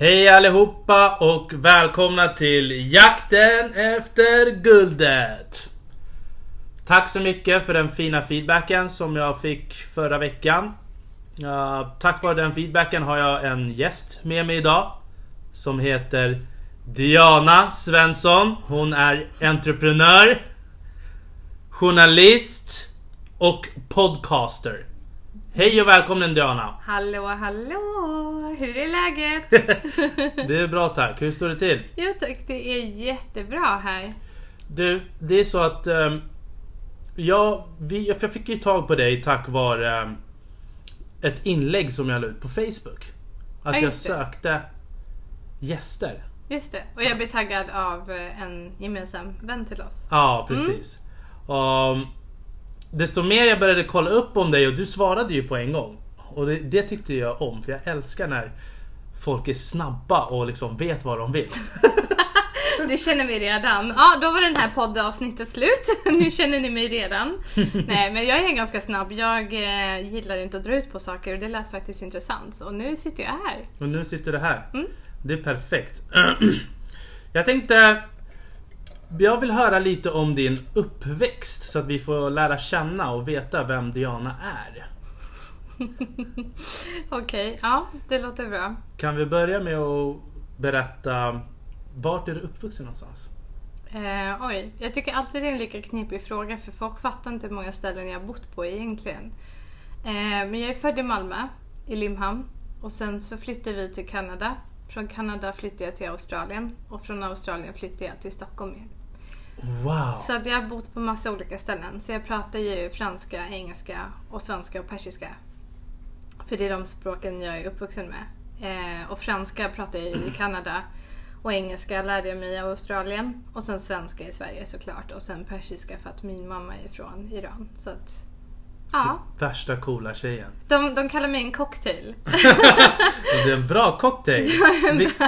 Hej allihopa och välkomna till Jakten efter guldet! Tack så mycket för den fina feedbacken som jag fick förra veckan. Uh, tack vare den feedbacken har jag en gäst med mig idag. Som heter Diana Svensson. Hon är entreprenör, journalist och podcaster. Hej och välkommen Diana! Hallå hallå! Hur är läget? det är bra tack. Hur står det till? Jo tack, det är jättebra här. Du, det är så att um, jag, vi, jag fick ju tag på dig tack vare um, ett inlägg som jag la ut på Facebook. Att Ja, jag just det. sökte gäster. Just det, och jag blir taggad av eh, en gemensam vän till oss. Ja, precis. Um, desto mer jag började kolla upp om dig och du svarade ju på en gång. Och det, det tyckte jag om, för jag älskar när folk är snabba och liksom vet vad de vill. Du känner mig redan. Ja, då var den här poddavsnittet slut. Nu känner ni mig redan. Nej, men jag är ganska snabb. Jag eh, gillar inte att dra ut på saker och det lät faktiskt intressant. Och nu sitter jag här. Och nu sitter det här. Mm. Det är perfekt. Jag tänkte... Jag vill höra lite om din uppväxt så att vi får lära känna och veta vem Diana är. Okej, ja, det låter bra. Kan vi börja med att berätta vart är du uppvuxen någonstans? Eh, oj, jag tycker alltid det är en lika knepig fråga för folk fattar inte hur många ställen jag har bott på egentligen. Eh, men jag är född i Malmö, i Limhamn. Och sen så flyttade vi till Kanada. Från Kanada flyttade jag till Australien. Och från Australien flyttade jag till Stockholm igen. Wow! Så att jag har bott på massa olika ställen. Så jag pratar ju franska, engelska och svenska och persiska. För det är de språken jag är uppvuxen med. Eh, och franska pratar jag ju i Kanada. Och engelska lärde jag mig i Australien. Och sen svenska i Sverige såklart. Och sen persiska för att min mamma är från Iran. Så att, ja. Värsta coola tjejen. De, de kallar mig en cocktail. Det är en bra cocktail. Vi-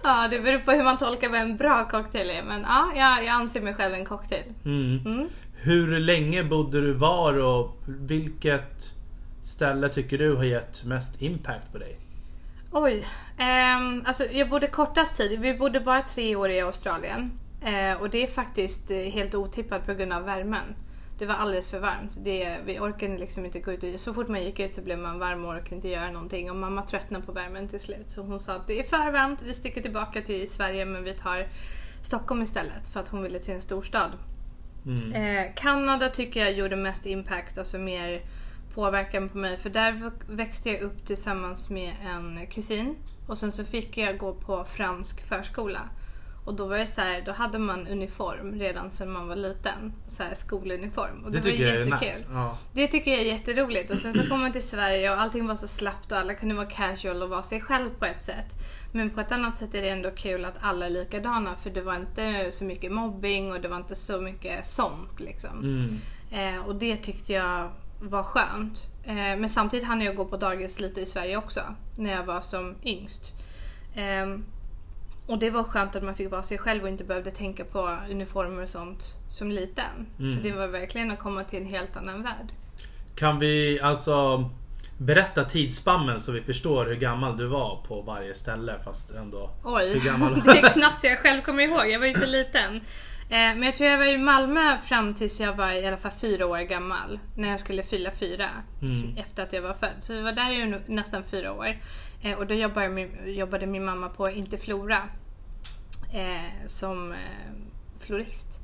ja, det beror på hur man tolkar vad en bra cocktail är. Men ja, jag, jag anser mig själv en cocktail. Mm. Mm. Hur länge bodde du var och vilket ställe tycker du har gett mest impact på dig? Oj. ehm, alltså jag bodde kortast tid. Vi bodde bara tre år i Australien. Eh, och det är faktiskt eh, helt otippat på grund av värmen. Det var alldeles för varmt. Det, vi orkade liksom inte gå ut. Så fort man gick ut så blev man varm och orkade inte göra någonting. Och mamma tröttnade på värmen till slut. Så hon sa att det är för varmt, vi sticker tillbaka till Sverige men vi tar Stockholm istället. För att hon ville till en storstad. Mm. Eh, Kanada tycker jag gjorde mest impact, alltså mer påverkan på mig. För där växte jag upp tillsammans med en kusin. Och sen så fick jag gå på fransk förskola. Och då var det så här, då hade man uniform redan sedan man var liten. Så här skoluniform. Och det, Det var är jättekul. nice. Ja. Det tycker jag är jätteroligt. Och sen så kom man till Sverige och allting var så slappt och alla kunde vara casual och vara sig själv på ett sätt. Men på ett annat sätt är det ändå kul att alla är likadana för det var inte så mycket mobbing och det var inte så mycket sånt liksom. Mm. Eh, och det tyckte jag var skönt. Eh, men samtidigt hann jag gå på dagis lite i Sverige också när jag var som yngst. Eh, och det var skönt att man fick vara sig själv och inte behövde tänka på uniformer och sånt som liten. Mm. Så det var verkligen att komma till en helt annan värld. Kan vi alltså berätta tidsspannen så vi förstår hur gammal du var på varje ställe fast ändå... Oj, Hur gammal? det är knappt så jag själv kommer ihåg. Jag var ju så liten. Eh, Men jag tror jag var i Malmö fram tills jag var i alla fall fyra år gammal. När jag skulle fylla fyra. Mm. Efter att jag var född. Så vi var där i nu- nästan fyra år. Eh, Och då jobbade min, jobbade min mamma på Interflora. Eh, som eh, florist.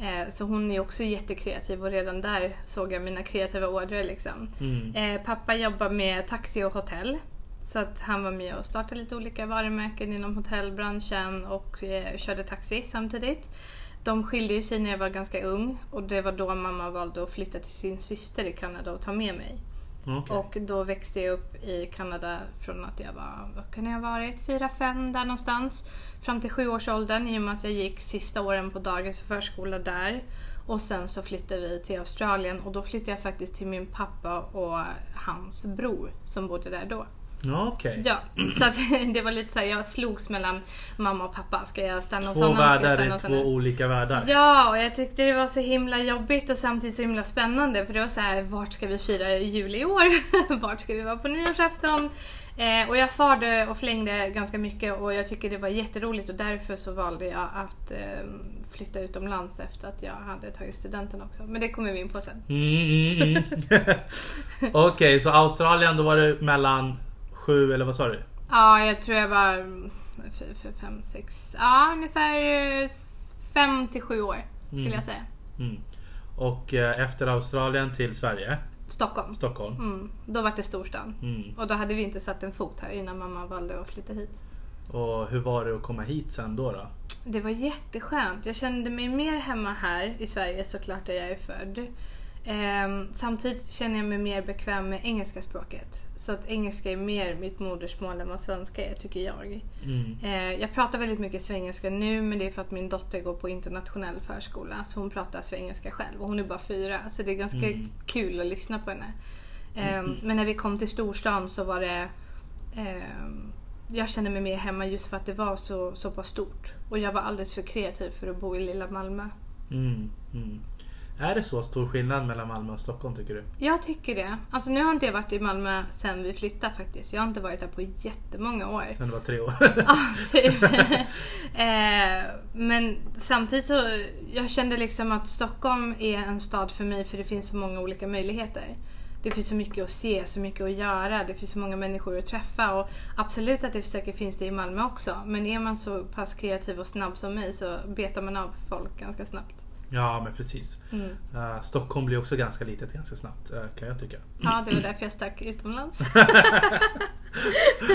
Eh, så hon är också jättekreativ och redan där såg jag mina kreativa ådror liksom. Mm. Eh, pappa jobbar med taxi och hotell. Så att han var med och startade lite olika varumärken inom hotellbranschen och eh, körde taxi samtidigt. De skilde ju sig när jag var ganska ung och det var då mamma valde att flytta till sin syster i Kanada och ta med mig. Okay. Och då växte jag upp i Kanada från att jag var, vad kan jag ha varit, fyra, fem där någonstans. Fram till sjuårsåldern i och med att jag gick sista åren på dagis och förskola där. Och sen så flyttade vi till Australien och då flyttade jag faktiskt till min pappa och hans bror som bodde där då. Ja, okej. Ja, så att det var lite så här, jag slogs mellan mamma och pappa. Ska jag stanna hos Två honom? Jag världar hos två olika världar. Ja, och jag tyckte det var så himla jobbigt och samtidigt så himla spännande. För det var så här, vart ska vi fira jul i år? vart ska vi vara på nyårsafton? Eh, och jag farde och flängde ganska mycket och jag tycker det var jätteroligt och därför så valde jag att eh, flytta utomlands efter att jag hade tagit studenten också. Men det kommer vi in på sen. Mm, mm, mm. Okej, så Australien då var det mellan sju eller vad sa du? Ja, jag tror jag var fem, sex, ja ungefär eh, fem till sju år skulle Mm. jag säga. Mm. Och eh, efter Australien till Sverige, Stockholm. Stockholm. Mm, då var det storstan. Mm. Och då hade vi inte satt en fot här innan mamma valde att flytta hit. Och hur var det att komma hit sen då? då? Det var jätteskönt. Jag kände mig mer hemma här i Sverige såklart där jag är född. Ehm, samtidigt känner jag mig mer bekväm med engelska språket. Så att engelska är mer mitt modersmål än vad svenska är tycker jag. Mm. Eh, jag pratar väldigt mycket svengelska nu men det är för att min dotter går på internationell förskola så hon pratar svengelska själv och hon är bara fyra så det är ganska Mm. kul att lyssna på henne. Eh, Men när vi kom till storstan så var det eh, jag kände mig mer hemma just för att det var så, så pass stort. Och jag var alldeles för kreativ för att bo i lilla Malmö. Är det så stor skillnad mellan Malmö och Stockholm tycker du? Jag tycker det. Alltså nu har inte jag varit i Malmö sen vi flyttade faktiskt. Jag har inte varit där på jättemånga år. Sen du var tre år? Ja, typ. eh, men samtidigt så jag kände liksom att Stockholm är en stad för mig för det finns så många olika möjligheter. Det finns så mycket att se, så mycket att göra, det finns så många människor att träffa och absolut att det säkert finns det i Malmö också. Men är man så pass kreativ och snabb som mig så betar man av folk ganska snabbt. Ja, men precis. Mm. Eh, Stockholm blir också ganska litet ganska snabbt eh, kan jag tycka. Ja, det var därför jag stack utomlands.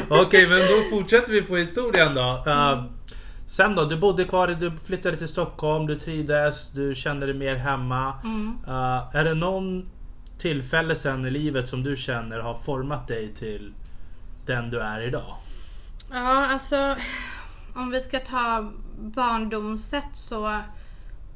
Okej, men då fortsätter vi på historien då. Eh, Sen då, du bodde kvar, du flyttade till Stockholm, du trivdes, du kände dig mer hemma. Mm. Är det någon tillfälle sen i livet som du känner har format dig till den du är idag? Ja, alltså om vi ska ta barndomssätt så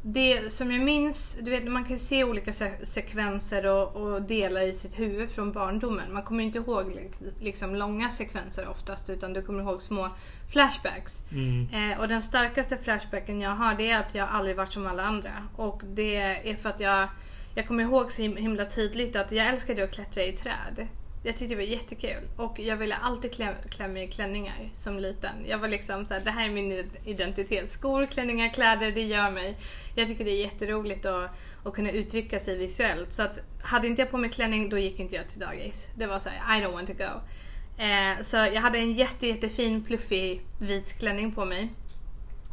det som jag minns, du vet man kan se olika se- sekvenser och, och delar i sitt huvud från barndomen. Man kommer inte ihåg li- liksom långa sekvenser oftast utan du kommer ihåg små flashbacks. Mm. Eh, och den starkaste flashbacken jag har det är att jag aldrig varit som alla andra. Och det är för att jag, jag kommer ihåg så him- himla tydligt att jag älskade att klättra i träd. Jag tyckte det var jättekul och jag ville alltid klä, klä mig i klänningar som liten. Jag var liksom såhär, det här är min identitet. Skor, klänningar, kläder, det gör mig. Jag tycker det är jätteroligt att, att kunna uttrycka sig visuellt. Så att hade inte jag på mig klänning då gick inte jag till dagis. Det var såhär, I don't want to go. Eh, så jag hade en jätte, jättefin pluffig vit klänning på mig.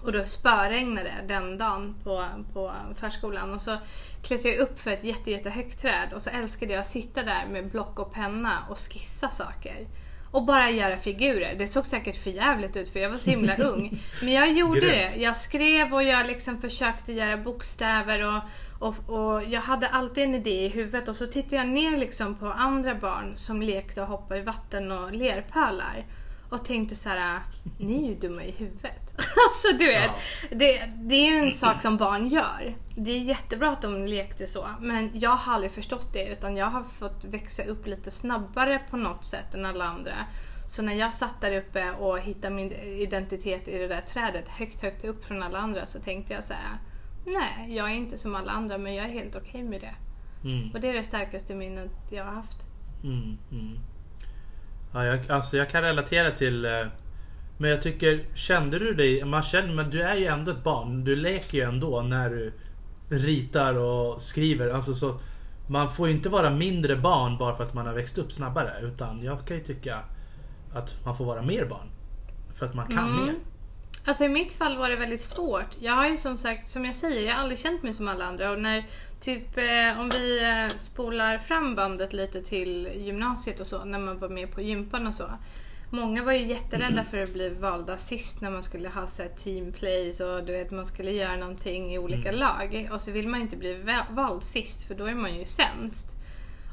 Och då spöregnade den dagen på, på förskolan och så klättrade jag upp för ett jätte, jättehögt träd och så älskade jag att sitta där med block och penna och skissa saker. Och bara göra figurer. Det såg säkert för jävligt ut för jag var så himla ung. Men jag gjorde det. Jag skrev och jag liksom försökte göra bokstäver och, och, och jag hade alltid en idé i huvudet och så tittade jag ner liksom på andra barn som lekte och hoppade i vatten och lerpölar. Och tänkte så här: ni är ju dumma i huvudet. alltså du vet, Ja. det, det är ju en sak som barn gör. Det är jättebra att de lekte så, men jag har aldrig förstått det utan jag har fått växa upp lite snabbare på något sätt än alla andra. Så när jag satt där uppe och hittade min identitet i det där trädet högt, högt upp från alla andra så tänkte jag så här: nej, jag är inte som alla andra men jag är helt okej med det. Mm. Och det är det starkaste minnet jag har haft. Mm, mm. Ja, jag, alltså jag kan relatera till... Men jag tycker, kände du dig... Man känner, men du är ju ändå ett barn. Du leker ju ändå när du ritar och skriver. Alltså så, man får ju inte vara mindre barn bara för att man har växt upp snabbare. Utan jag kan ju tycka att man får vara mer barn. För att man kan Mm. mer. Alltså i mitt fall var det väldigt svårt. Jag har ju som sagt, som jag säger, jag har aldrig känt mig som alla andra. Och när, typ eh, om vi eh, spolar fram bandet lite till gymnasiet och så, när man var med på gympan och så. Många var ju jätterädda för att bli valda sist när man skulle ha så här, team plays och du vet man skulle göra någonting i olika lag. Och så vill man inte bli va- vald sist för då är man ju sämst.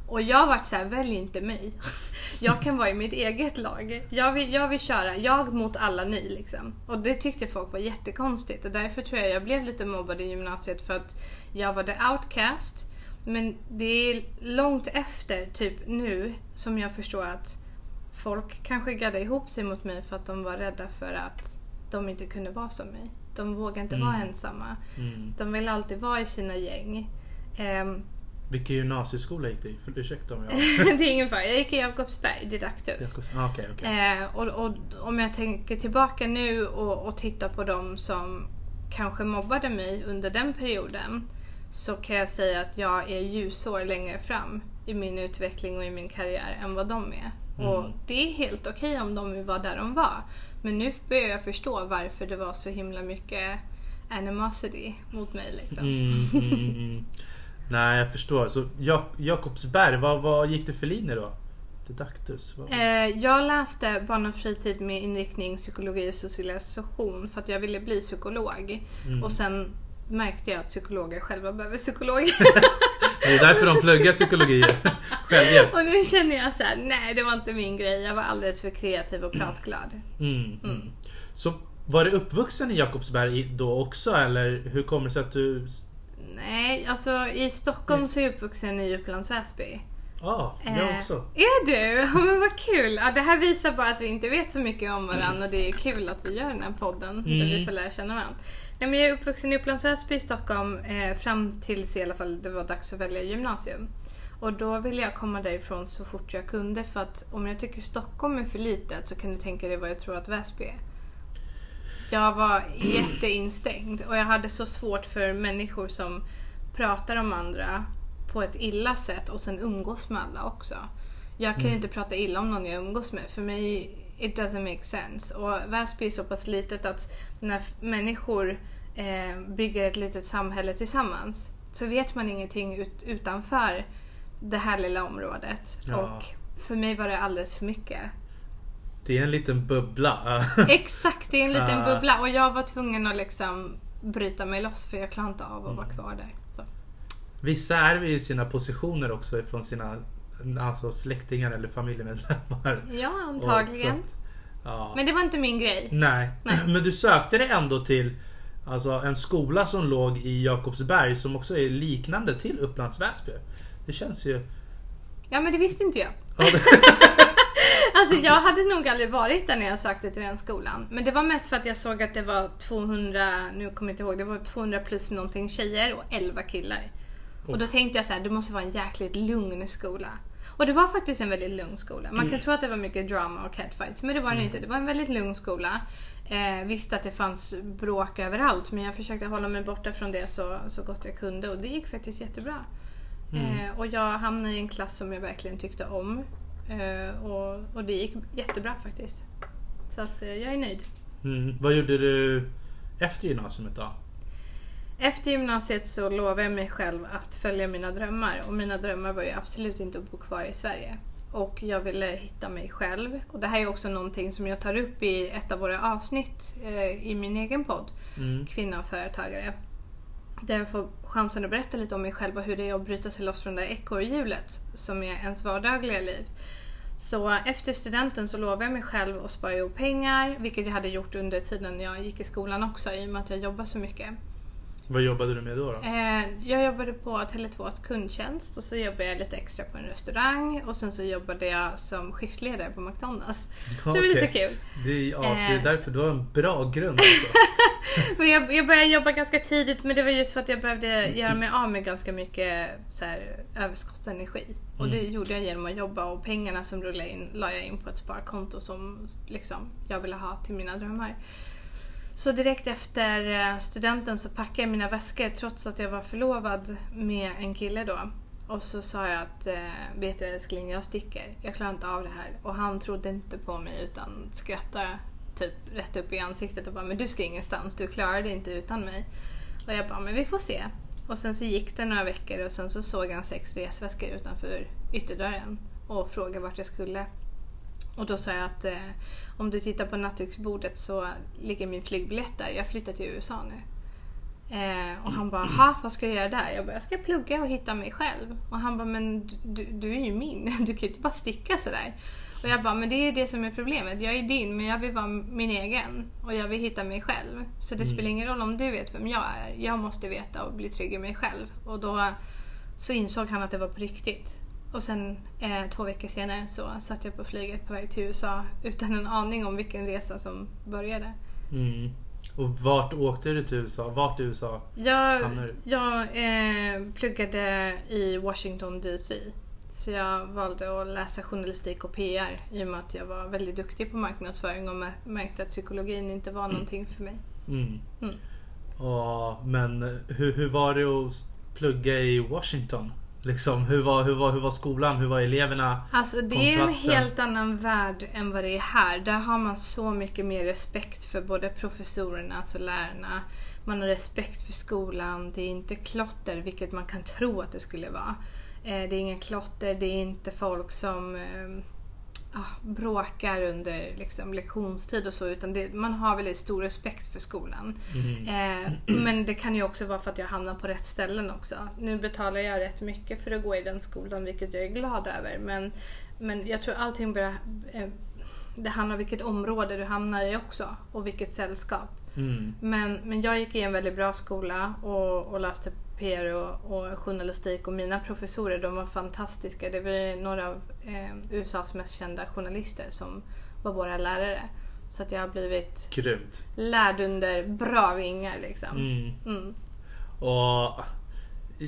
Och jag har varit så här, välj inte mig. Jag kan vara i mitt eget lag. Jag vill, jag vill köra jag mot alla ni liksom. Och det tyckte folk var jättekonstigt och därför tror jag jag blev lite mobbad i gymnasiet för att jag var the outcast. Men det är långt efter, typ nu, som jag förstår att folk kanske gaddade ihop sig mot mig för att de var rädda för att de inte kunde vara som mig. De vågade inte Mm. vara ensamma. Mm. De ville alltid vara i sina gäng. Ehm, Vilken gymnasieskola gick du i? För- Ursäkta om jag... det är ingen fara. Jag gick i Jakobsberg, Didaktus. Ah, Okej, okej. Eh, och, och om jag tänker tillbaka nu och, och tittar på de som kanske mobbade mig under den perioden så kan jag säga att jag är ljusår längre fram i min utveckling och i min karriär än vad de är. Och Mm. det är helt okej om de vill vara där de var. Men nu börjar jag förstå varför det var så himla mycket animosity mot mig. Liksom. Mm, mm, mm. Nej, jag förstår. Så Jak- Jakobsberg, vad, vad gick det för linje då? Didaktus? Vad? Eh, jag läste barn och fritid med inriktning psykologi och socialisation för att jag ville bli psykolog. Mm. Och sen märkte jag att psykologer själva behöver psykologer. Det är därför de pluggar psykologi. Självhjälp. och nu känner jag så här: nej det var inte min grej. Jag var alldeles för kreativ och pratglad. Mm, mm. Så var du uppvuxen i Jakobsberg då också eller hur kommer det sig att du... Nej, alltså i Stockholm så är jag uppvuxen i Upplands Väsby. Ja, jag Eh, också. Är du? Men vad kul! Ja, det här visar bara att vi inte vet så mycket om varandra och det är kul att vi gör den här podden där Mm. vi får lära känna varandra. Nej, men jag är uppvuxen i Upplands Väsby i Stockholm eh, fram tills i alla fall det var dags att välja gymnasium. Och då ville jag komma därifrån så fort jag kunde för att om jag tycker Stockholm är för litet så kan du tänka dig vad jag tror att Väsby är. Jag var jätteinstängd och jag hade så svårt för människor som pratar om andra på ett illa sätt och sen umgås med alla också. Jag kan ju inte prata illa om någon jag umgås med. För mig, it doesn't make sense. Och Väsby är så pass litet att när människor eh, bygger ett litet samhälle tillsammans så vet man ingenting ut, utanför det här lilla området. Ja. Och för mig var det alldeles för mycket. Det är en liten bubbla. Exakt, det är en liten bubbla och jag var tvungen att liksom bryta mig loss för jag klarade inte av att vara Mm. kvar där. Vissa ärver ju sina positioner också från sina alltså släktingar eller familjemedlemmar. Ja, antagligen. Ja. Men det var inte min grej. Nej. Nej. men du sökte dig ändå till alltså, en skola som låg i Jakobsberg som också är liknande till Upplands Väsby. Det känns ju... Ja, men det visste inte jag. Ja, det- Alltså jag hade nog aldrig varit där när jag sökte till den skolan. Men det var mest för att jag såg att det var 200, nu kommer jag inte ihåg, det var 200 plus någonting tjejer och 11 killar. Och då tänkte jag så här, det måste vara en jäkligt lugn skola. Och det var faktiskt en väldigt lugn skola. Man kan tro att det var mycket drama och catfights, men det var det inte. Det var en väldigt lugn skola. Eh, visste att det fanns bråk överallt, men jag försökte hålla mig borta från det så, så gott jag kunde och det gick faktiskt jättebra. Eh, och jag hamnade i en klass som jag verkligen tyckte om. Eh, och, och det gick jättebra faktiskt. Så att eh, jag är nöjd. Mm. Vad gjorde du efter gymnasiet då? Efter gymnasiet så lovade jag mig själv att följa mina drömmar och mina drömmar var ju absolut inte att bo kvar i Sverige. Och jag ville hitta mig själv. Och det här är också någonting som jag tar upp i ett av våra avsnitt eh, i min egen podd, Mm. Kvinna och företagare. Där jag får chansen att berätta lite om mig själv och hur det är att bryta sig loss från det där ekorrhjulet som är ens vardagliga liv. Så efter studenten så lovade jag mig själv att spara ihop pengar, vilket jag hade gjort under tiden jag gick i skolan också i och med att jag jobbar så mycket. Vad jobbade du med då? då? Eh, jag jobbade på Tele2s kundtjänst och så jobbade jag lite extra på en restaurang och sen så jobbade jag som skiftledare på McDonalds. Det var lite kul. Det är, ja, det är Eh. därför du har en bra grund alltså. Men jag, jag började jobba ganska tidigt men det var just för att jag behövde göra mig av med ganska mycket så här, överskottsenergi. Och det gjorde jag genom att jobba och pengarna som rullade in la jag in på ett sparkonto som liksom, jag ville ha till mina drömmar. Så direkt efter eh, studenten så packade jag mina väskor trots att jag var förlovad med en kille då. Och så sa jag att, eh, vet du älskling, jag sticker. Jag klarar inte av det här. Och han trodde inte på mig utan skrattade typ rätt upp i ansiktet och bara, men du ska ingenstans, du klarar det inte utan mig. Och jag bara, men vi får se. Och sen så gick det några veckor och sen så såg han sex resväskor utanför ytterdörren och frågade vart jag skulle. Och då sa jag att eh, om du tittar på nattduksbordet så ligger min flygbiljett där. Jag flyttar till USA nu. Eh, och han bara, ha vad ska jag göra där? Jag bara, jag ska plugga och hitta mig själv. Och han bara, men du, du, är ju min. Du kan ju inte bara sticka sådär. Och jag bara, men det är det som är problemet. Jag är din, men jag vill vara min egen. Och jag vill hitta mig själv. Så det spelar ingen roll om du vet vem jag är. Jag måste veta och bli trygg i mig själv. Och då så insåg han att det var på riktigt. Och sen eh, två veckor senare så satt jag på flyget på väg till USA utan en aning om vilken resa som började. Mm. Och vart åkte du till USA? Vart i USA? Jag, Hamnar du? jag eh, pluggade i Washington DC. Så jag valde att läsa journalistik och PR i och med att jag var väldigt duktig på marknadsföring och mär- märkte att psykologin inte var någonting för mig. Mm. Mm. Och, men hur, hur var det att plugga i Washington? Liksom, hur, var, hur, var, hur var skolan? Hur var eleverna? Alltså det är en helt annan värld än vad det är här. Där har man så mycket mer respekt för både professorerna, alltså lärarna. Man har respekt för skolan. Det är inte klotter, vilket man kan tro att det skulle vara. Eh, Det är ingen klotter, det är inte folk som eh, ah, bråkar under liksom, lektionstid och så. Utan det, man har väldigt stor respekt för skolan. Mm. Eh, men det kan ju också vara för att jag hamnar på rätt ställen också. Nu betalar jag rätt mycket för att gå i den skolan, vilket jag är glad över. Men, men jag tror allting börjar... Eh, det handlar om vilket område du hamnar i också och vilket sällskap. Mm. Men, men jag gick i en väldigt bra skola och, och läste PR och, och journalistik och mina professorer de var fantastiska. Det var några av eh, USAs mest kända journalister som var våra lärare. Så att jag har blivit Grymt. lärd under bra vingar liksom. Mm. Mm. Och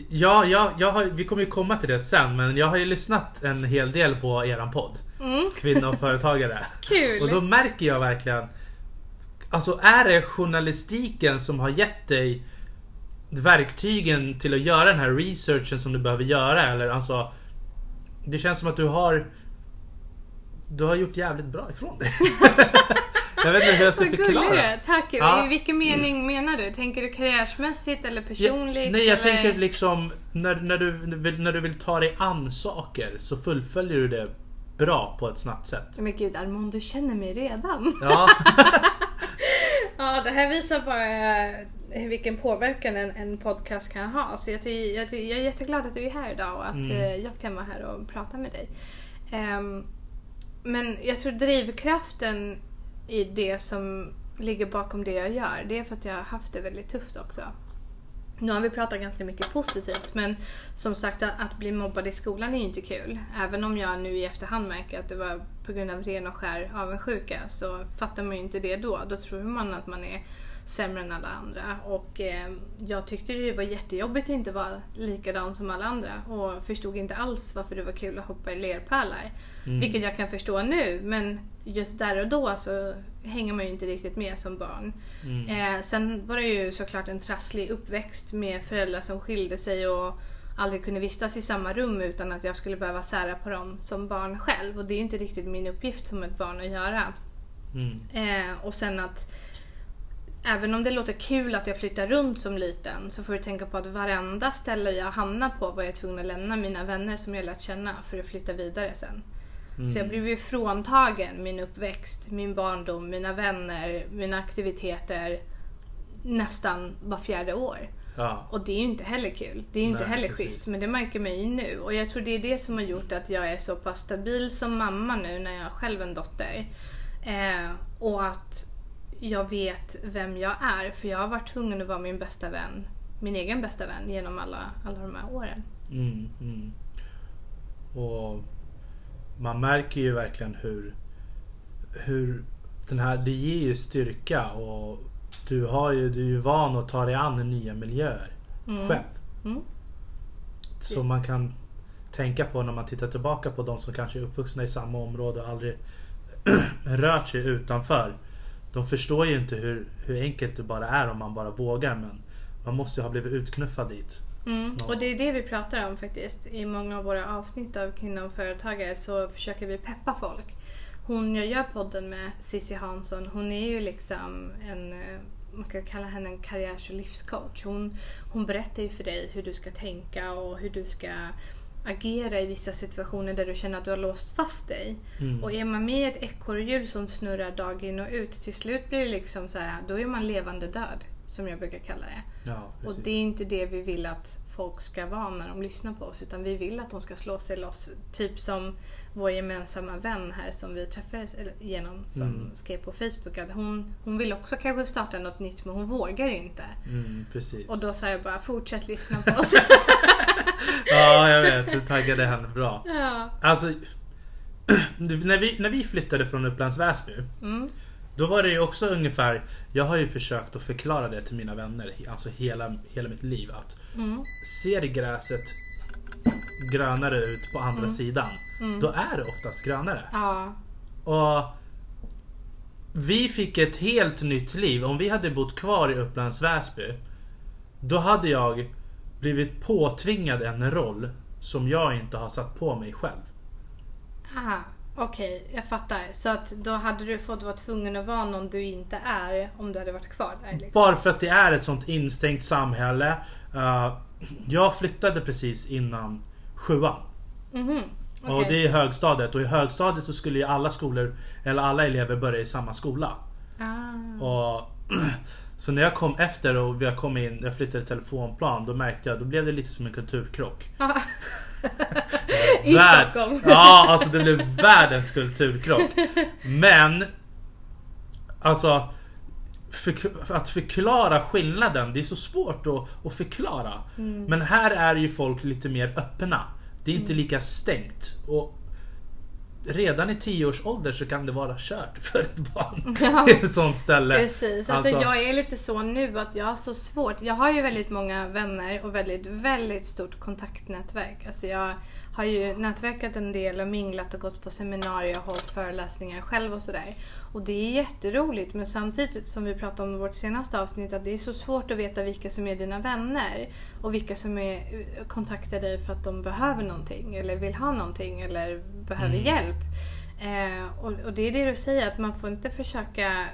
Ja, ja, jag har, vi kommer ju komma till det sen men jag har ju lyssnat en hel del på eran podd. Mm. Kvinna och företagare. Kul! Och då märker jag verkligen Alltså är det journalistiken som har gett dig verktygen till att göra den här researchen som du behöver göra eller alltså Det känns som att du har Du har gjort jävligt bra ifrån dig. jag vet inte hur jag ska Vad förklara. du. Tack! Ja. I vilken mening menar du? Tänker du karriärsmässigt eller personligt? Ja, nej jag eller? tänker liksom när, när, du, när du vill ta dig an saker så fullföljer du det bra på ett snabbt sätt. Men gud Armand, du känner mig redan. Ja, Ja, det här visar bara eh, vilken påverkan en, en podcast kan ha. Så jag, ty, jag, ty, jag är jätteglad att du är här idag och att Mm. eh, jag kan vara här och prata med dig. Ehm, men jag tror drivkraften i det som ligger bakom det jag gör, det är för att jag har haft det väldigt tufft också. Nu har vi pratat ganska mycket positivt men som sagt att, bli mobbad i skolan är inte kul. Även om jag nu i efterhand märker att det var på grund av ren och skär avundsjuka så fattar man ju inte det då. Då tror man att man är sämre än alla andra. Och eh, jag tyckte det var jättejobbigt att inte vara likadan som alla andra och förstod inte alls varför det var kul att hoppa i lerpärlar. Vilket jag kan förstå nu men just där och då så hänger man ju inte riktigt med som barn. Eh, sen var det ju såklart en trasslig uppväxt med föräldrar som skilde sig och aldrig kunde vistas i samma rum utan att jag skulle behöva sära på dem som barn själv. Och det är inte riktigt min uppgift som ett barn att göra. mm, Eh, och sen att även om det låter kul att jag flyttar runt som liten så får du tänka på att varenda ställe jag hamnar på var jag tvungen att lämna mina vänner som jag lärt känna för att flytta vidare sen. Så jag blev ju fråntagen min uppväxt, min barndom, mina vänner, mina aktiviteter nästan var fjärde år. ja. Och det är ju inte heller kul. Det är ju inte Nej, heller precis. schysst. Men det märker man ju nu. Och jag tror det är det som har gjort att jag är så pass stabil som mamma nu när jag har själv en dotter. Eh, och att jag vet vem jag är. För jag har varit tvungen att vara min bästa vän. Min egen bästa vän genom alla, alla de här åren. Mm, mm. Och man märker ju verkligen hur, hur den här, det ger ju styrka och du, har ju, du är ju van att ta dig an nya miljöer Mm. själv. Mm. Som man kan tänka på när man tittar tillbaka på de som kanske är uppvuxna i samma område och aldrig rört sig utanför. De förstår ju inte hur, hur enkelt det bara är om man bara vågar men man måste ju ha blivit utknuffad dit. Mm. Och det är det vi pratar om faktiskt. I många av våra avsnitt av Kvinnor och företagare så försöker vi peppa folk. Hon jag gör podden med, Cissi Hansson, hon är ju liksom en eh, man kan kalla henne en karriärs och livscoach. Hon, hon berättar ju för dig hur du ska tänka och hur du ska agera i vissa situationer där du känner att du har låst fast dig. Mm. Och är man med i ett ekorrhjul som snurrar dag in och ut, till slut blir det liksom så här, då är man levande död. Som jag brukar kalla det. Ja, Och det är inte det vi vill att folk ska vara när de lyssnar på oss. Utan vi vill att de ska slå sig loss. Typ som vår gemensamma vän här som vi träffades genom som Mm. skrev på Facebook att hon, hon vill också kanske starta något nytt men hon vågar inte. Mm. Och då sa jag bara fortsätt lyssna på oss. Ja, jag vet. Du taggade henne bra. Ja. Alltså, när vi, när vi flyttade från Upplands Väsby. Mm. Då var det ju också ungefär, jag har ju försökt att förklara det till mina vänner, alltså hela, hela mitt liv. Att Mm. ser gräset grönare ut på andra Mm. sidan, då är det oftast grönare. Ja. Och vi fick ett helt nytt liv. Om vi hade bott kvar i Upplands Väsby, då hade jag blivit påtvingad en roll som jag inte har satt på mig själv. Aha. Okej, jag fattar. Så att då hade du fått vara tvungen att vara någon du inte är om du hade varit kvar där. Liksom. Bara för att det är ett sånt instängt samhälle. Uh, jag flyttade precis innan sjuan. Mhm. Och Okej. det är högstadiet. Och i högstadiet så skulle ju alla skolor, eller alla elever börja i samma skola. Ah. Och, så när jag kom efter och jag kom in, jag flyttade telefonplan, då märkte jag, då blev det lite som en kulturkrock. I Värld- Stockholm. Ja, alltså det blev världens kulturkrock. Men, alltså, för, att förklara skillnaden, det är så svårt att, att förklara. Mm. Men här är ju folk lite mer öppna. Det är inte lika stängt. Och redan i 10 års ålder så kan det vara kört för ett barn Ja. i ett sånt ställe. Precis, alltså, Alltså- jag är lite så nu att jag har så svårt. Jag har ju väldigt många vänner och väldigt, väldigt stort kontaktnätverk. Alltså jag har ju nätverkat en del och minglat och gått på seminarier och hållit föreläsningar själv och sådär. Och det är jätteroligt men samtidigt som vi pratade om i vårt senaste avsnitt att det är så svårt att veta vilka som är dina vänner och vilka som är, kontaktar dig för att de behöver någonting eller vill ha någonting eller behöver Mm. hjälp. Eh, och, och det är det du säger, att man får inte försöka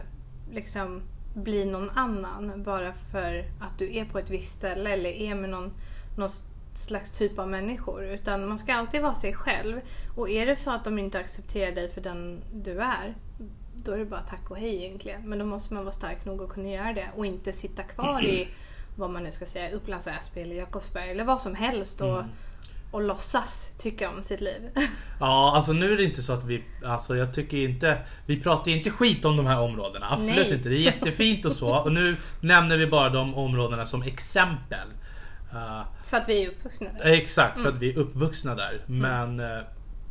liksom bli någon annan bara för att du är på ett visst ställe eller är med någon, någon slags typ av människor. Utan man ska alltid vara sig själv. Och är det så att de inte accepterar dig för den du är, då är det bara tack och hej egentligen. Men då måste man vara stark nog att kunna göra det och inte sitta kvar i vad man nu ska säga, Upplands Väsby eller Jakobsberg eller vad som helst och, och låtsas tycka om sitt liv. Ja, alltså nu är det inte så att vi... Alltså jag tycker inte... Vi pratar ju inte skit om de här områdena. Absolut Nej. inte. Det är jättefint och så. Och nu nämner vi bara de områdena som exempel. Uh, för att vi är uppvuxna där. exakt, för att vi är uppvuxna där. Men eh,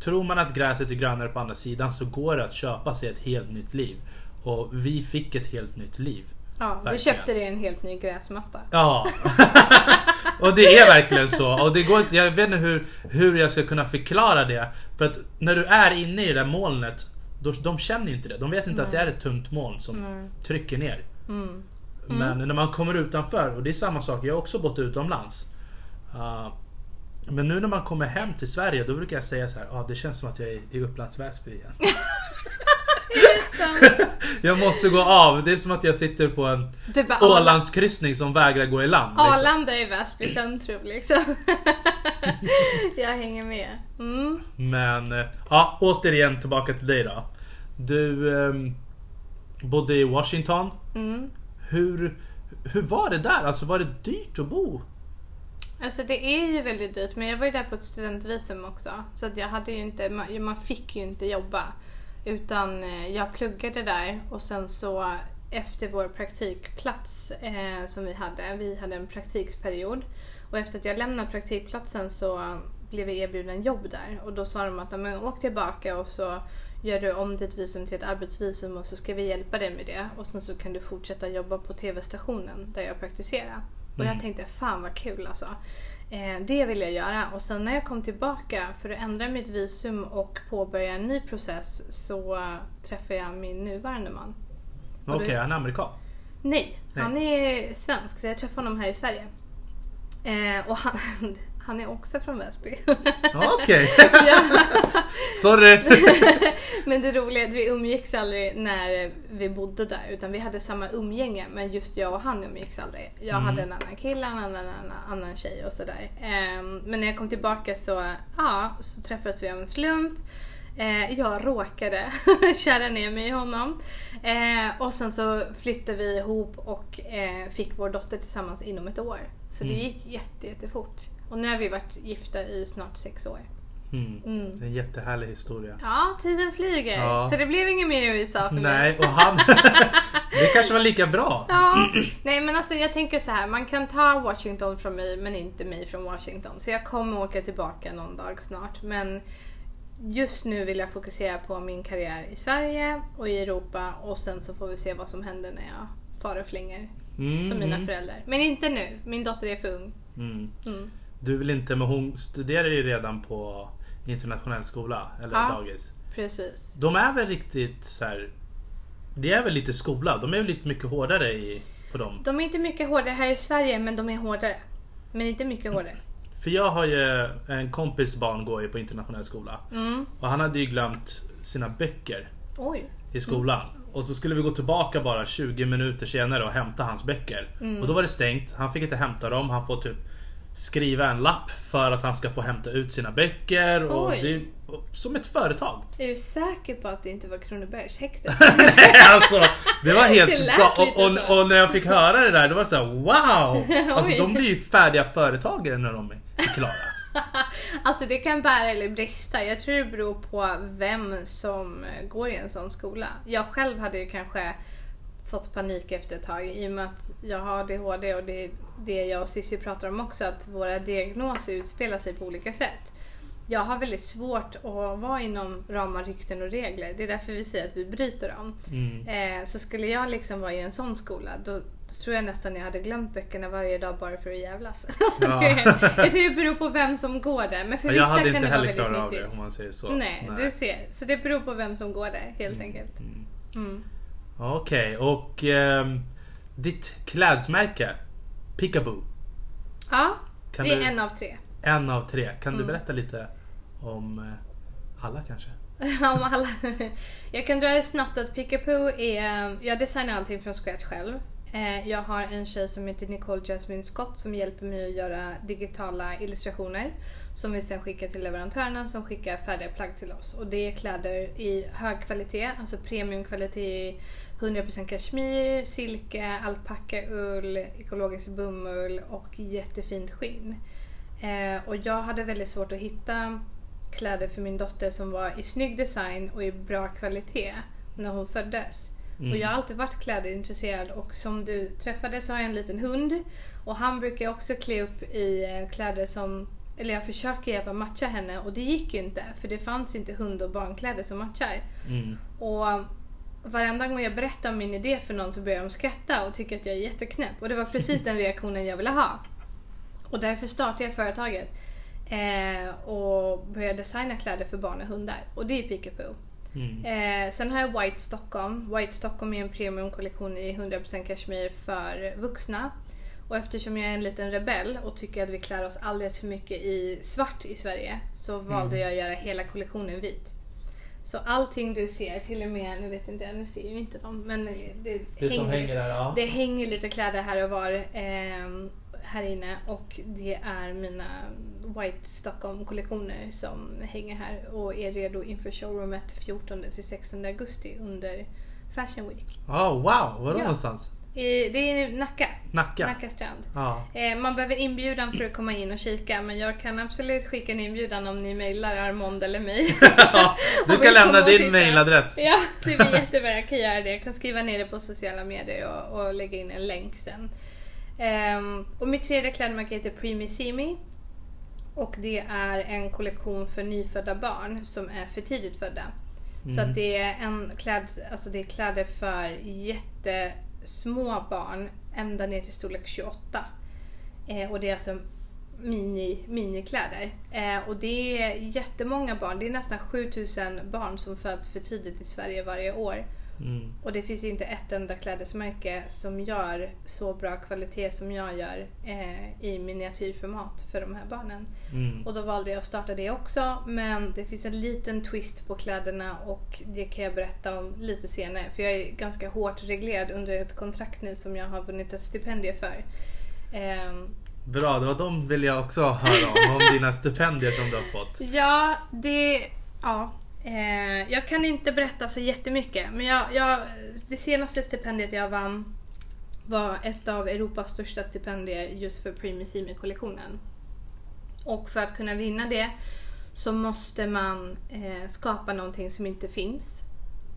tror man att gräset är grönare på andra sidan så går det att köpa sig ett helt nytt liv. Och vi fick ett helt nytt liv. Ja, du Verkligen. köpte dig en helt ny gräsmatta. Ja. och det är verkligen så. Och det går inte, jag vet inte hur, hur jag ska kunna förklara det. För att när du är inne i det där molnet, då, de känner ju inte det. De vet inte att det är ett tungt moln som Nej. trycker ner. Mm. Men när man kommer utanför, och det är samma sak, jag har också bott utomlands. Uh, men nu när man kommer hem till Sverige, då brukar jag säga så här, ah, det känns som att jag är i Upplands Väsby igen. jag måste gå av, det är som att jag sitter på en Arla- Ålandskryssning som vägrar gå i land. liksom. Arlanda är Väsby centrum liksom. jag hänger med. Mm. Men eh, ja, återigen tillbaka till dig då. Du ehm, bodde i Washington. Mm. Hur, hur var det där? Alltså var det dyrt att bo? Alltså det är ju väldigt dyrt men jag var ju där på ett studentvisum också. Så att jag hade ju inte, man, fick ju inte jobba. Utan eh, jag pluggade där och sen så efter vår praktikplats eh, som vi hade, vi hade en praktikperiod. Och efter att jag lämnade praktikplatsen så blev jag erbjuden jobb där. Och då sa de att "Ja, men, åk tillbaka och så gör du om ditt visum till ett arbetsvisum och så ska vi hjälpa dig med det. Och sen så kan du fortsätta jobba på TV-stationen där jag praktiserar. Och jag tänkte fan vad kul alltså. Eh, det vill jag göra. Och sen när jag kom tillbaka för att ändra mitt visum och påbörja en ny process så träffade jag min nuvarande man. Okej, du- han är amerikan. Nej, Nej. han är svensk så jag träffade honom här i Sverige. Eh, och han, han är också från Väsby. Ja, Okej, sorry. Men det roliga är att vi umgicks aldrig när vi bodde där utan vi hade samma umgänge men just jag och han umgicks aldrig. Jag hade en annan kille, en annan, en annan tjej och sådär. Ehm, men när jag kom tillbaka så, ja, så träffades vi av en slump. Eh, jag råkade kära ner mig i honom. Eh, och sen så flyttade vi ihop och eh, fick vår dotter tillsammans inom ett år. Så det gick jätte, jättefort. Och nu har vi varit gifta i snart sex år. Mm. Mm. En jättehärlig historia. Ja, tiden flyger. Ja. Så det blev inget mer i USA för mig. Nej, och han, Det kanske var lika bra. Ja, nej men alltså jag tänker så här, man kan ta Washington från mig men inte mig från Washington. Så jag kommer åka tillbaka någon dag snart. Men just nu vill jag fokusera på min karriär i Sverige och i Europa och sen så får vi se vad som händer när jag far och flänger. Mm, Som mina mm, föräldrar. Men inte nu, min dotter är för ung. Mm. Mm. Du vill inte, men hon studerar ju redan på internationell skola, eller Ja. dagis. Precis. De är väl riktigt så här. Det är väl lite skola, de är väl lite mycket hårdare i, på dem. De är inte mycket hårdare här i Sverige men de är hårdare. Men inte mycket hårdare. För jag har ju, en kompis barn går ju på internationell skola. Mm. Och han hade ju glömt sina böcker Oj. i skolan. Och så skulle vi gå tillbaka bara 20 minuter senare och hämta hans böcker. Mm. Och då var det stängt, han fick inte hämta dem. Han får typ skriva en lapp för att han ska få hämta ut sina böcker. Och Oj. det, och, som ett företag. Är du säker på att det inte var Kronobergshäktet? Nej, alltså, det var helt Det bra. Och, och, och när jag fick höra det där, då var det så här: wow! Alltså de blir ju färdiga företagare när de är klara. Alltså det kan bära eller brista. Jag tror det beror på vem som går i en sån skola. Jag själv hade ju kanske fått panik efter ett tag i och med att jag har ADHD och det är det jag och Cissi pratar om också, att våra diagnoser utspelar sig på olika sätt. Jag har väldigt svårt att vara inom ramar, rykten och regler. Det är därför vi säger att vi bryter dem. Mm. Eh, så skulle jag liksom vara i en sån skola, då, tror jag nästan jag hade glömt böckerna varje dag bara för att jävlas. Alltså, Ja. det, jag tror det beror på vem som går där. Men för Jag vissa hade kan inte det vara heller väldigt klarat av det om man säger så. Nej, du ser. Så det beror på vem som går där helt enkelt. Mm. Okej, och ehm, ditt klädesmärke? Peekaboo. Ja, Kan det är du- en av tre. En av tre. Kan du Mm. berätta lite om eh, alla kanske? Om alla. Jag kan dra det snabbt att Pickapoo är... Jag designar allting från scratch själv. Eh, Jag har en tjej som heter Nicole Jasmine Scott som hjälper mig att göra digitala illustrationer. Som vi sen skickar till leverantörerna som skickar färdiga plagg till oss. Och det är kläder i hög kvalitet, alltså premiumkvalitet 100% kashmir, silke, alpackaull, ekologisk bomull och jättefint skinn. Eh, och jag hade väldigt svårt att hitta kläder för min dotter som var i snygg design och i bra kvalitet när hon föddes. Mm. Och jag har alltid varit klädintresserad och som du träffade så har jag en liten hund och han brukar också klä upp i eh, kläder som, eller jag försöker i alla fall matcha henne och det gick inte för det fanns inte hund och barnkläder som matchar. Mm. Och varenda gång jag berättar om min idé för någon så börjar de skratta och tycker att jag är jätteknäpp. Och det var precis den reaktionen jag ville ha. Och därför startade jag företaget. Eh, och började designa kläder för barn och hundar. Och det är Peekapoo. Mm. Eh, sen har jag White Stockholm. White Stockholm är en premiumkollektion i 100% kashmir för vuxna. Och eftersom jag är en liten rebell och tycker att vi klär oss alldeles för mycket i svart i Sverige så valde jag att göra hela kollektionen vit. Så allting du ser, till och med, nu vet inte jag, nu ser ju inte dem, men det, Det som hänger där, ja. det hänger lite kläder här och var eh, här inne och det är mina White Stockholm-kollektioner som hänger här och är redo inför showroomet 14 till 16 augusti under Fashion Week. Oh, wow, var då Ja. någonstans? I, det är Nacka, Nacka? Nacka strand. Ja. Eh, man behöver inbjudan för att komma in och kika men jag kan absolut skicka en inbjudan om ni mejlar Armond eller mig. du kan lämna din tittar. mailadress. Ja, det blir jättebra. Jag kan göra det. Jag kan skriva ner det på sociala medier och, och lägga in en länk sen. Ehm, och mitt tredje klädmärke heter Primissimi. Och det är en kollektion för nyfödda barn som är för tidigt födda. Så att det är, en kläd, alltså det är kläder för små barn ända ner till storlek 28. Eh, och det är alltså mini, minikläder. Eh, och det är jättemånga barn. Det är nästan 7000 barn som föds för tidigt i Sverige varje år. Mm. Och det finns inte ett enda klädesmärke som gör så bra kvalitet som jag gör eh, i miniatyrformat för de här barnen. Mm. Och då valde jag att starta det också. Men det finns en liten twist på kläderna och det kan jag berätta om lite senare. För jag är ganska hårt reglerad under ett kontrakt nu som jag har vunnit ett stipendium för. Ehm, Bra, det var de vill jag också höra om. Om dina stipendier som du har fått. Ja, det... Ja. Eh, jag kan inte berätta så jättemycket. Men jag, jag, det senaste stipendiet jag vann var ett av Europas största stipendier just för Primissimi-kollektionen. Och för att kunna vinna det så måste man eh, skapa någonting som inte finns.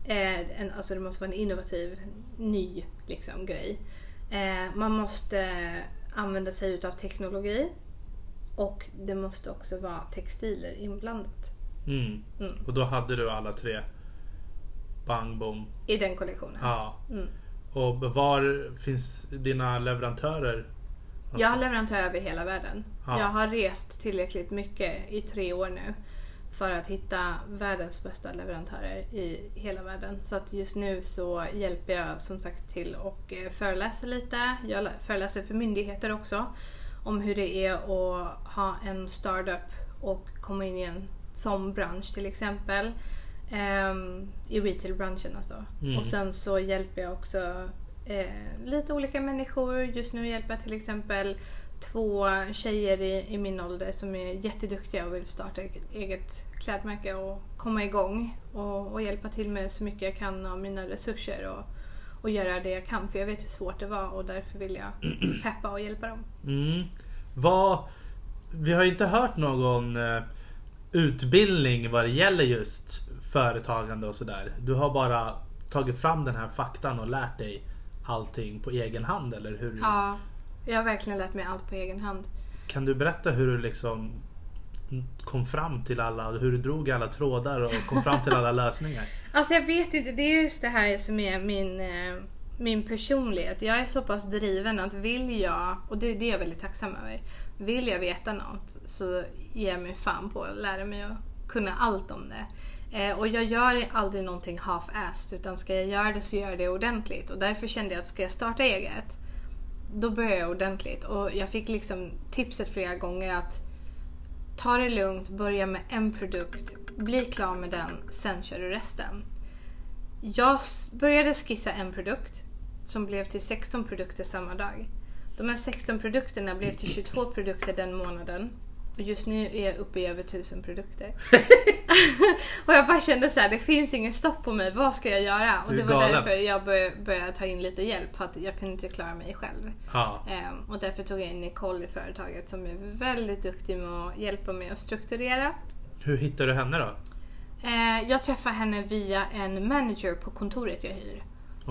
Eh, en, alltså det måste vara en innovativ, ny liksom, grej. Eh, man måste använda sig utav teknologi. Och det måste också vara textiler inblandat. Mm. Mm. Och då hade du alla tre bang bom. I den kollektionen. Ja. Mm. Och var finns dina leverantörer? Jag har leverantörer över hela världen. Ja. Jag har rest tillräckligt mycket i tre år nu för att hitta världens bästa leverantörer i hela världen. Så att just nu så hjälper jag som sagt till och eh, föreläser lite. Jag lä- föreläser för myndigheter också om hur det är att ha en startup och komma in i en som bransch till exempel. Ehm, I retailbranschen alltså. Mm. Och sen så hjälper jag också eh, lite olika människor. Just nu hjälper jag till exempel två tjejer i, i min ålder som är jätteduktiga och vill starta ett eget klädmärke och komma igång och, och hjälpa till med så mycket jag kan av mina resurser och, och göra det jag kan för jag vet hur svårt det var och därför vill jag peppa och hjälpa dem. Mm. Vad, vi har ju inte hört någon eh, utbildning vad det gäller just företagande och sådär. Du har bara tagit fram den här faktan och lärt dig allting på egen hand eller hur? Ja, jag har verkligen lärt mig allt på egen hand. Kan du berätta hur du liksom kom fram till alla, hur du drog alla trådar och kom fram till alla lösningar? Alltså jag vet inte, det är just det här som är min, eh, min personlighet. Jag är så pass driven att vill jag, och det, det är jag väldigt tacksam över, vill jag veta något så ger jag mig fan på att lära mig att kunna allt om det. Eh, och jag gör aldrig någonting half-assed utan ska jag göra det så gör jag det ordentligt. Och därför kände jag att ska jag starta eget, då börjar jag ordentligt. Och jag fick liksom tipset flera gånger att ta det lugnt, börja med en produkt, bli klar med den, sen kör du resten. Jag började skissa en produkt som blev till 16 produkter samma dag. De här 16 produkterna blev till 22 produkter den månaden. Och just nu är jag uppe i över 1000 produkter. och jag bara kände så här, det finns ingen stopp på mig, vad ska jag göra? Och det var galen. därför jag bör- började ta in lite hjälp, för att jag kunde inte klara mig själv. Ja. Ehm, och därför tog jag in Nicole i företaget som är väldigt duktig med att hjälpa mig att strukturera. Hur hittar du henne då? Eh, jag träffade henne via en manager på kontoret jag hyr.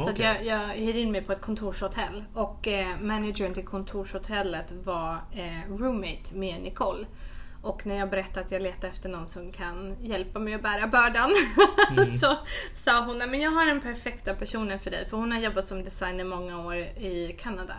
Så Okej. jag, jag hyr in mig på ett kontorshotell och eh, managern till kontorshotellet var eh, roommate med Nicole. Och när jag berättade att jag letar efter någon som kan hjälpa mig att bära bördan så sa hon att jag har den perfekta personen för dig för hon har jobbat som designer många år i Kanada.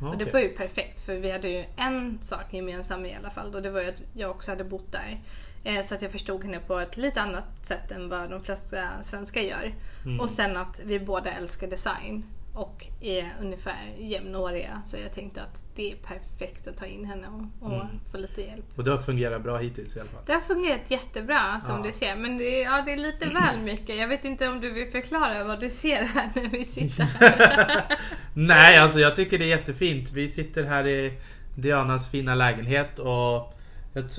Och det var ju perfekt för vi hade ju en sak gemensam i alla fall och det var ju att jag också hade bott där. Eh, Så att jag förstod henne på ett lite annat sätt än vad de flesta svenskar gör. Och sen att vi båda älskar design och är ungefär jämnåriga. Så jag tänkte att det är perfekt att ta in henne och, och få lite hjälp. Och det har fungerat bra hittills i alla fall. Det har fungerat jättebra som Ja. du ser. Men det, ja, det är lite väl mycket. Jag vet inte om du vill förklara vad du ser här när vi sitter här. Nej, alltså jag tycker det är jättefint. Vi sitter här i Dianas fina lägenhet och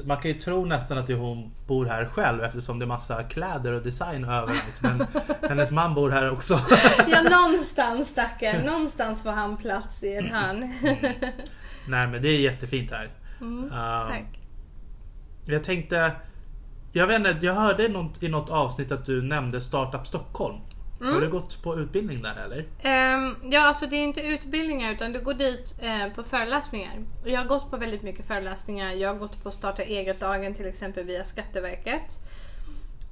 man kan ju tro nästan att hon bor här själv eftersom det är massa kläder och design överallt. Men hennes man bor här också. Ja, någonstans stackaren. Någonstans får han plats i ett hörn. Nej men det är jättefint här. Mm, Um, tack. Jag tänkte... Jag vet inte, jag hörde något, i något avsnitt att du nämnde Startup Stockholm. Mm. Har du gått på utbildning där eller? Ehm, ja, alltså det är inte utbildningar utan du går dit eh, på föreläsningar. Jag har gått på väldigt mycket föreläsningar. Jag har gått på starta eget-dagen till exempel via Skatteverket.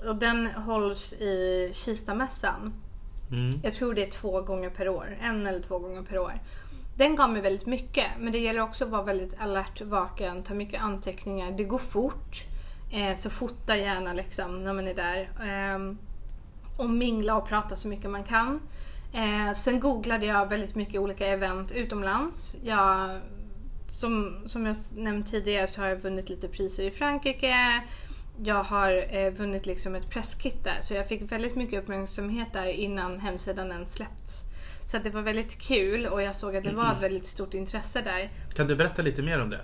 Och den hålls i Kistamässan. Mm. Jag tror det är två gånger per år. En eller två gånger per år. Den gav mig väldigt mycket. Men det gäller också att vara väldigt alert, vaken, ta mycket anteckningar. Det går fort. Eh, så fota gärna liksom när man är där. Ehm, och mingla och prata så mycket man kan. Eh, sen googlade jag väldigt mycket olika event utomlands. Jag, som, som jag nämnt tidigare så har jag vunnit lite priser i Frankrike. Jag har eh, vunnit liksom ett presskit där så jag fick väldigt mycket uppmärksamhet där innan hemsidan ens släppts. Så det var väldigt kul och jag såg att det var ett väldigt stort intresse där. Kan du berätta lite mer om det?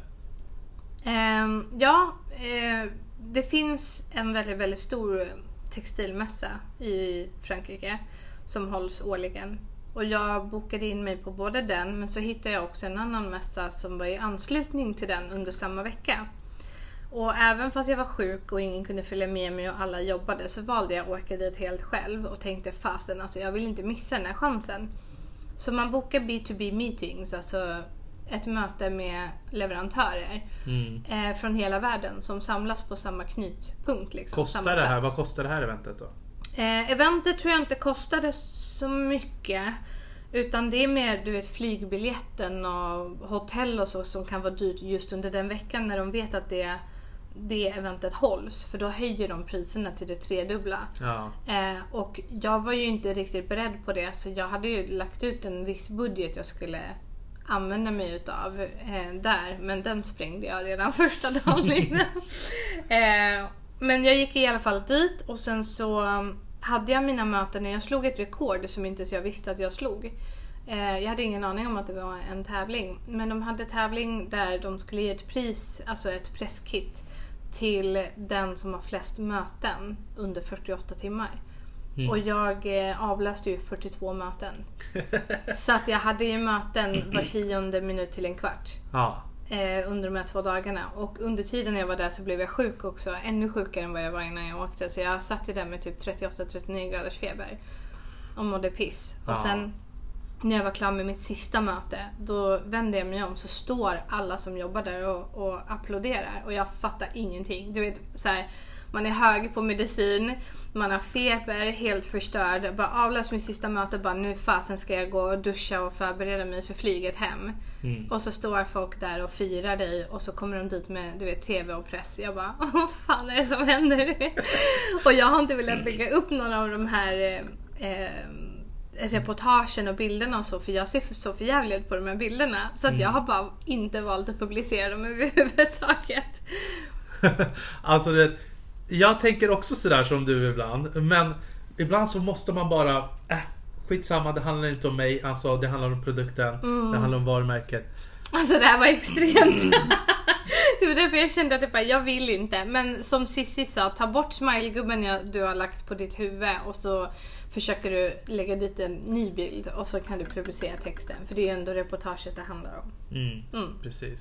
Ehm, ja, eh, det finns en väldigt, väldigt stor textilmässa i Frankrike som hålls årligen. Och jag bokade in mig på både den men så hittade jag också en annan mässa som var i anslutning till den under samma vecka. Och även fast jag var sjuk och ingen kunde följa med mig och alla jobbade så valde jag att åka dit helt själv och tänkte fasen alltså jag vill inte missa den här chansen. Så man bokar B2B meetings, alltså ett möte med leverantörer Mm. eh, från hela världen som samlas på samma knytpunkt. Liksom, Kostar det här, plats. vad kostar det här eventet då? Eh, eventet tror jag inte kostade så mycket. Utan det är mer du vet, flygbiljetten och hotell och så som kan vara dyrt just under den veckan när de vet att det, det eventet hålls. För då höjer de priserna till det tredubbla. Ja. Eh, och jag var ju inte riktigt beredd på det så jag hade ju lagt ut en viss budget jag skulle använda mig utav eh, där. Men den sprängde jag redan första dagen innan. eh, men jag gick i alla fall dit och sen så hade jag mina möten när jag slog ett rekord som inte ens jag visste att jag slog. Eh, jag hade ingen aning om att det var en tävling. Men de hade tävling där de skulle ge ett pris, alltså ett presskit till den som har flest möten under 48 timmar. Mm. Och jag eh, avlöste ju 42 möten. Så att jag hade ju möten var tionde minut till en kvart Ja. eh, under de här två dagarna. Och under tiden jag var där så blev jag sjuk också. Ännu sjukare än vad jag var innan jag åkte. Så jag satt ju där med typ 38-39 graders feber. Och mådde piss. Ja. Och sen när jag var klar med mitt sista möte, då vände jag mig om så står alla som jobbar där och, och applåderar. Och jag fattar ingenting. Du vet, så här, man är hög på medicin, man har feber, helt förstörd. Bara avlöst mitt sista möte, bara nu fasen ska jag gå och duscha och förbereda mig för flyget hem. Mm. Och så står folk där och firar dig och så kommer de dit med du vet, TV och press. Jag bara, vad fan är det som händer? och jag har inte velat lägga upp någon av de här eh, eh, reportagen och bilderna och så för jag ser för, så förjävlig ut på de här bilderna. Så att jag har bara inte valt att publicera dem överhuvudtaget. alltså det, jag tänker också sådär som du ibland. Men ibland så måste man bara... Äh, skitsamma, det handlar inte om mig. Alltså, det handlar om produkten. Det handlar om varumärket. Alltså det här var extremt. det var därför jag kände att bara, jag vill inte. Men som Sissi sa, ta bort smilegubben jag- du har lagt på ditt huvud och så försöker du lägga dit en ny bild och så kan du publicera texten. För det är ändå reportaget det handlar om. Mm, Mm. precis.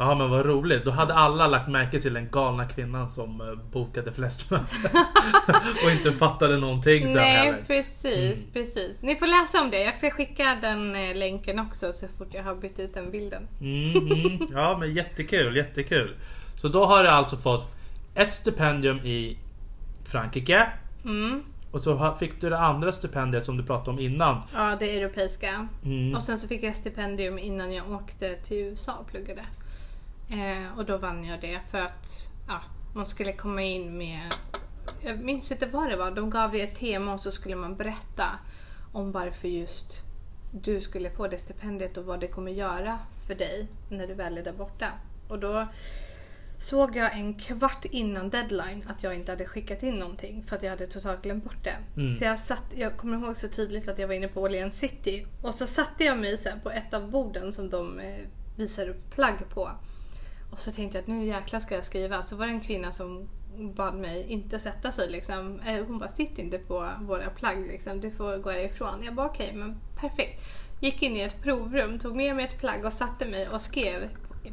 Ja men vad roligt. Då hade alla lagt märke till den galna kvinnan som eh, bokade flest möten. och inte fattade någonting sen Nej, heller. precis, precis. Ni får läsa om det. Jag ska skicka den eh, länken också så fort jag har bytt ut den bilden. Mm, mm. Ja men jättekul, jättekul. Så då har du alltså fått ett stipendium i Frankrike. Mm. Och så fick du det andra stipendiet som du pratade om innan. Ja, det europeiska. Mm. Och sen så fick jag stipendium innan jag åkte till USA och pluggade. Eh, och då vann jag det för att ja, man skulle komma in med... Jag minns inte vad det var. De gav det ett tema och så skulle man berätta om varför just du skulle få det stipendiet och vad det kommer göra för dig när du väl är där borta. Och då såg jag en kvart innan deadline att jag inte hade skickat in någonting för att jag hade totalt glömt bort det. Mm. Så jag satt, jag kommer ihåg så tydligt att jag var inne på Åhléns City och så satte jag mig så på ett av borden som de eh, visar upp plagg på. Och så tänkte jag att nu jäklar ska jag skriva. Så var det en kvinna som bad mig inte sätta sig liksom. Eh, Hon bara sitt inte på våra plagg liksom. Du får gå härifrån. Jag bara okej men perfekt. Gick in i ett provrum, tog med mig ett plagg och satte mig och skrev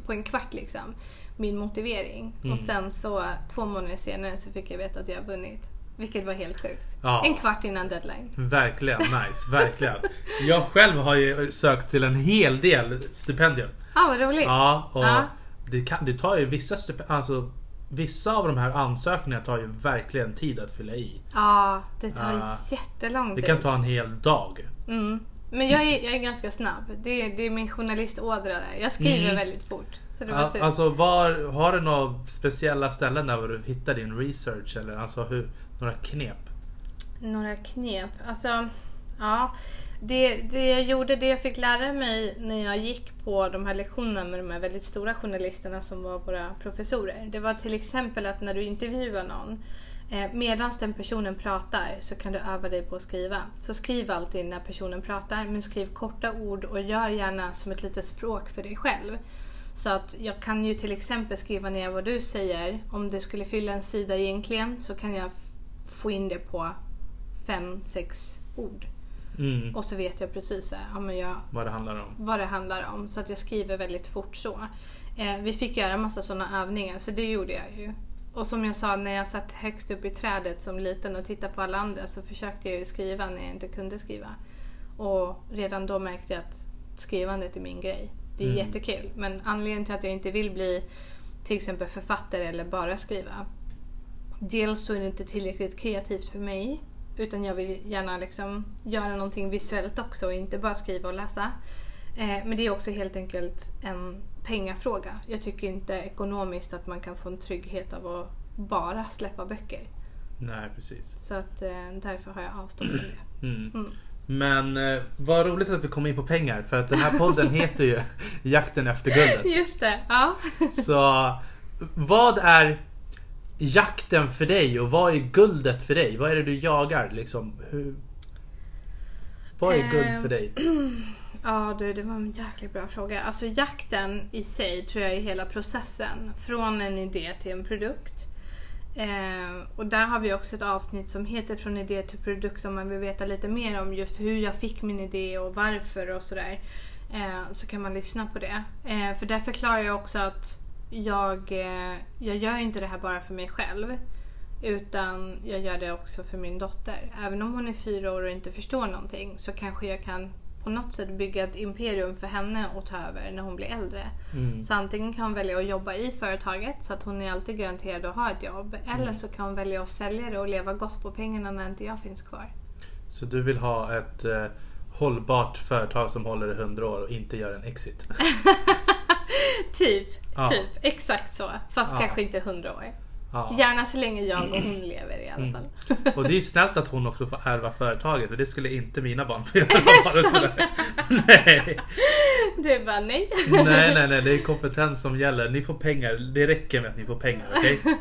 på en kvart liksom min motivering. Mm. Och sen så två månader senare så fick jag veta att jag har vunnit. Vilket var helt sjukt. Ja. En kvart innan deadline. Verkligen nice, verkligen. Jag själv har ju sökt till en hel del stipendium. Ja, ah, vad roligt. Ja, och Ja. Det, kan, det tar ju vissa alltså Vissa av de här ansökningarna tar ju verkligen tid att fylla i. Ja, det tar Ja. jättelång Det tid. kan ta en hel dag. Mm. Men jag är, jag är ganska snabb. Det är, det är min journalistådra där. Jag skriver Mm. väldigt fort. Så det var typ. Alltså var, har du några speciella ställen där du hittar din research? Eller alltså hur, några knep? Några knep. Alltså, ja. Det, det jag gjorde, det jag fick lära mig när jag gick på de här lektionerna med de här väldigt stora journalisterna som var våra professorer. Det var till exempel att när du intervjuar någon eh, Medan den personen pratar så kan du öva dig på att skriva. Så skriv alltid när personen pratar men skriv korta ord och gör gärna som ett litet språk för dig själv. Så att jag kan ju till exempel skriva ner vad du säger. Om det skulle fylla en sida egentligen så kan jag få in det på fem, sex ord. Mm, Och så vet jag precis ja, men jag, vad det handlar om. vad det handlar om. Så att jag skriver väldigt fort så. Eh, vi fick göra massa sådana övningar så det gjorde jag ju. Och som jag sa när jag satt högst upp i trädet som liten och tittade på alla andra så försökte jag ju skriva när jag inte kunde skriva. Och redan då märkte jag att skrivandet är min grej. Det är Mm. jättekul. Men anledningen till att jag inte vill bli till exempel författare eller bara skriva. Dels så är det inte tillräckligt kreativt för mig. Utan jag vill gärna liksom göra någonting visuellt också och inte bara skriva och läsa. Eh, men det är också helt enkelt en pengafråga. Jag tycker inte ekonomiskt att man kan få en trygghet av att bara släppa böcker. Nej, precis. Så att eh, därför har jag avstått från det. Mm. Mm. Men eh, vad roligt att vi kom in på pengar för att den här podden heter ju Jakten efter guldet. Just det, ja. Så vad är jakten för dig och vad är guldet för dig? Vad är det du jagar liksom? Hur... Vad är guld för dig? Ehm, ja du, det var en jäkligt bra fråga. Alltså jakten i sig tror jag är hela processen. Från en idé till en produkt. Eh, och där har vi också ett avsnitt som heter Från idé till produkt om man vill veta lite mer om just hur jag fick min idé och varför och sådär. Eh, så kan man lyssna på det. Eh, för där förklarar jag också att jag, eh, jag gör inte det här bara för mig själv. Utan jag gör det också för min dotter. Även om hon är fyra år och inte förstår någonting så kanske jag kan på något sätt bygga ett imperium för henne att ta över när hon blir äldre. Mm. Så antingen kan hon välja att jobba i företaget så att hon är alltid garanterad att ha ett jobb. Eller så kan hon välja att sälja det och leva gott på pengarna när inte jag finns kvar. Så du vill ha ett eh, hållbart företag som håller i 100 år och inte gör en exit? Typ, Ja. typ. Exakt så. Fast Ja. kanske inte hundra år. Ja. Gärna så länge jag och hon lever i alla Mm. fall. Och det är snällt att hon också får ärva företaget för det skulle inte mina barn få göra. nej. Du bara nej. nej, nej, nej. Det är kompetens som gäller. Ni får pengar. Det räcker med att ni får pengar, okej?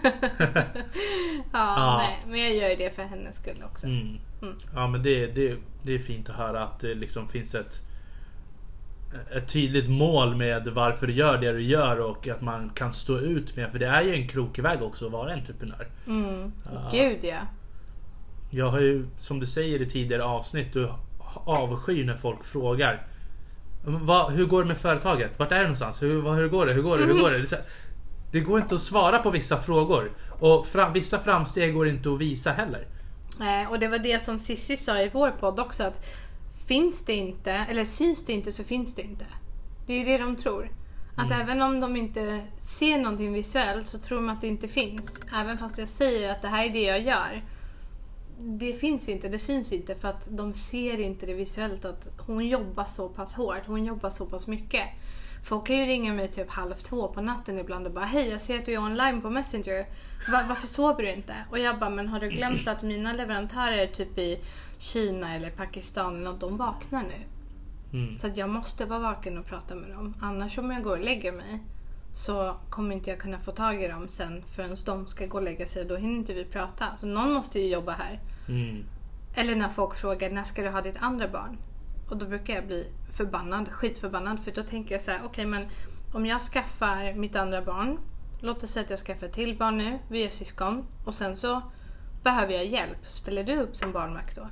Ja, Ja. nej. Men jag gör det för hennes skull också. Mm. Mm. Ja, men det, det, det är fint att höra att det liksom finns ett ett tydligt mål med varför du gör det du gör och att man kan stå ut med. För det är ju en krokig väg också att vara entreprenör. Mm. Ja. Gud ja. Jag har ju, som du säger i tidigare avsnitt, du avskyr när folk frågar "Men vad, Hur går det med företaget? Vart är det någonstans? Hur, vad, hur går det? Hur går det? Hur går det? Här, det går inte att svara på vissa frågor. Och fra, vissa framsteg går inte att visa heller. Eh, och det var det som Sissi sa i vår podd också att finns det inte, eller syns det inte så finns det inte. Det är ju det de tror. Att även om de inte ser någonting visuellt så tror de att det inte finns. Även fast jag säger att det här är det jag gör. Det finns inte, det syns inte för att de ser inte det visuellt att hon jobbar så pass hårt, hon jobbar så pass mycket. Folk kan ju ringa mig typ halv två på natten ibland och bara Hej jag ser att du är online på Messenger. Va- varför sover du inte? Och jag bara, men har du glömt att mina leverantörer typ i Kina eller Pakistan eller något, de vaknar nu. Mm. Så att jag måste vara vaken och prata med dem. Annars om jag går och lägger mig så kommer inte jag kunna få tag i dem sen förrän de ska gå och lägga sig. Då hinner inte vi prata. Så någon måste ju jobba här. Mm. Eller när folk frågar när ska du ha ditt andra barn? Och då brukar jag bli förbannad, skitförbannad. För då tänker jag så här: okej men om jag skaffar mitt andra barn. Låt oss säga att jag skaffar ett till barn nu, vi är syskon. Och sen så behöver jag hjälp. Ställer du upp som barnvakt då?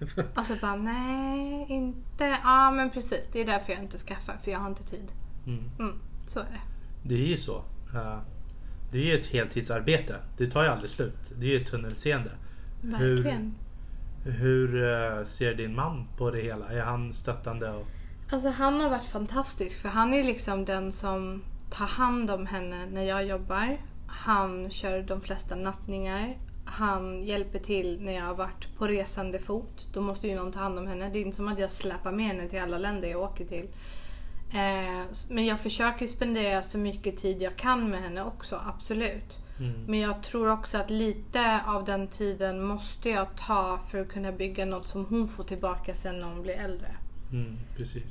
Och så bara, nej inte. Ja men precis, det är därför jag inte skaffar. För jag har inte tid. Mm. Mm, så är det. Det är ju så. Det är ju ett heltidsarbete. Det tar ju aldrig slut. Det är ju ett tunnelseende. Verkligen. Hur eh, ser din man på det hela? Är han stöttande? Och... Alltså han har varit fantastisk för han är liksom den som tar hand om henne när jag jobbar. Han kör de flesta nattningar. Han hjälper till när jag har varit på resande fot. Då måste ju någon ta hand om henne. Det är inte som att jag släpar med henne till alla länder jag åker till. Eh, men jag försöker spendera så mycket tid jag kan med henne också, absolut. Mm. Men jag tror också att lite av den tiden måste jag ta för att kunna bygga något som hon får tillbaka sen när hon blir äldre. Mm.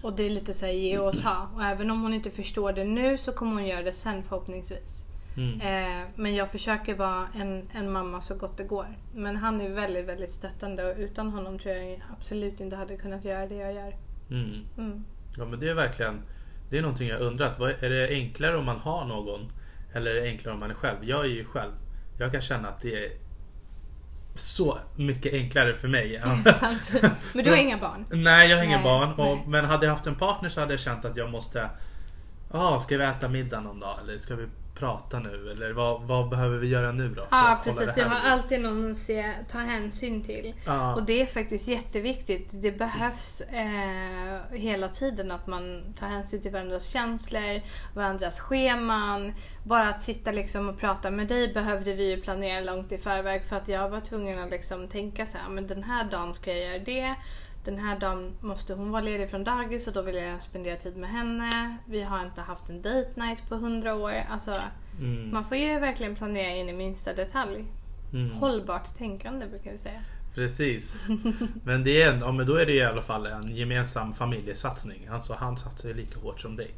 Och det är lite så här ge och ta. Och även om hon inte förstår det nu så kommer hon göra det sen förhoppningsvis. Mm. Eh, men jag försöker vara en, en mamma så gott det går. Men han är väldigt, väldigt stöttande och utan honom tror jag absolut inte hade kunnat göra det jag gör. Mm. Mm. Ja men det är verkligen Det är någonting jag undrat. Är det enklare om man har någon? Eller är det enklare om man är själv? Jag är ju själv. Jag kan känna att det är så mycket enklare för mig. Sant. Men du har inga barn? Nej, jag har inga barn. Och, men hade jag haft en partner så hade jag känt att jag måste ah, ska vi äta middag någon dag? Eller ska vi prata nu? Eller vad, vad behöver vi göra nu då? Ja precis, det har alltid någon att se, ta hänsyn till. Ja. Och det är faktiskt jätteviktigt. Det behövs eh, hela tiden att man tar hänsyn till varandras känslor, varandras scheman. Bara att sitta liksom och prata med dig behövde vi ju planera långt i förväg för att jag var tvungen att liksom tänka så här, men den här dagen ska jag göra det. Den här dagen måste hon vara ledig från dagis och då vill jag spendera tid med henne. Vi har inte haft en date night på hundra år. Alltså, Mm. man får ju verkligen planera in i minsta detalj. Mm. Hållbart tänkande brukar vi säga. Precis. Men, det är ja, men då är det i alla fall en gemensam familjesatsning. Alltså han satsar ju lika hårt som dig.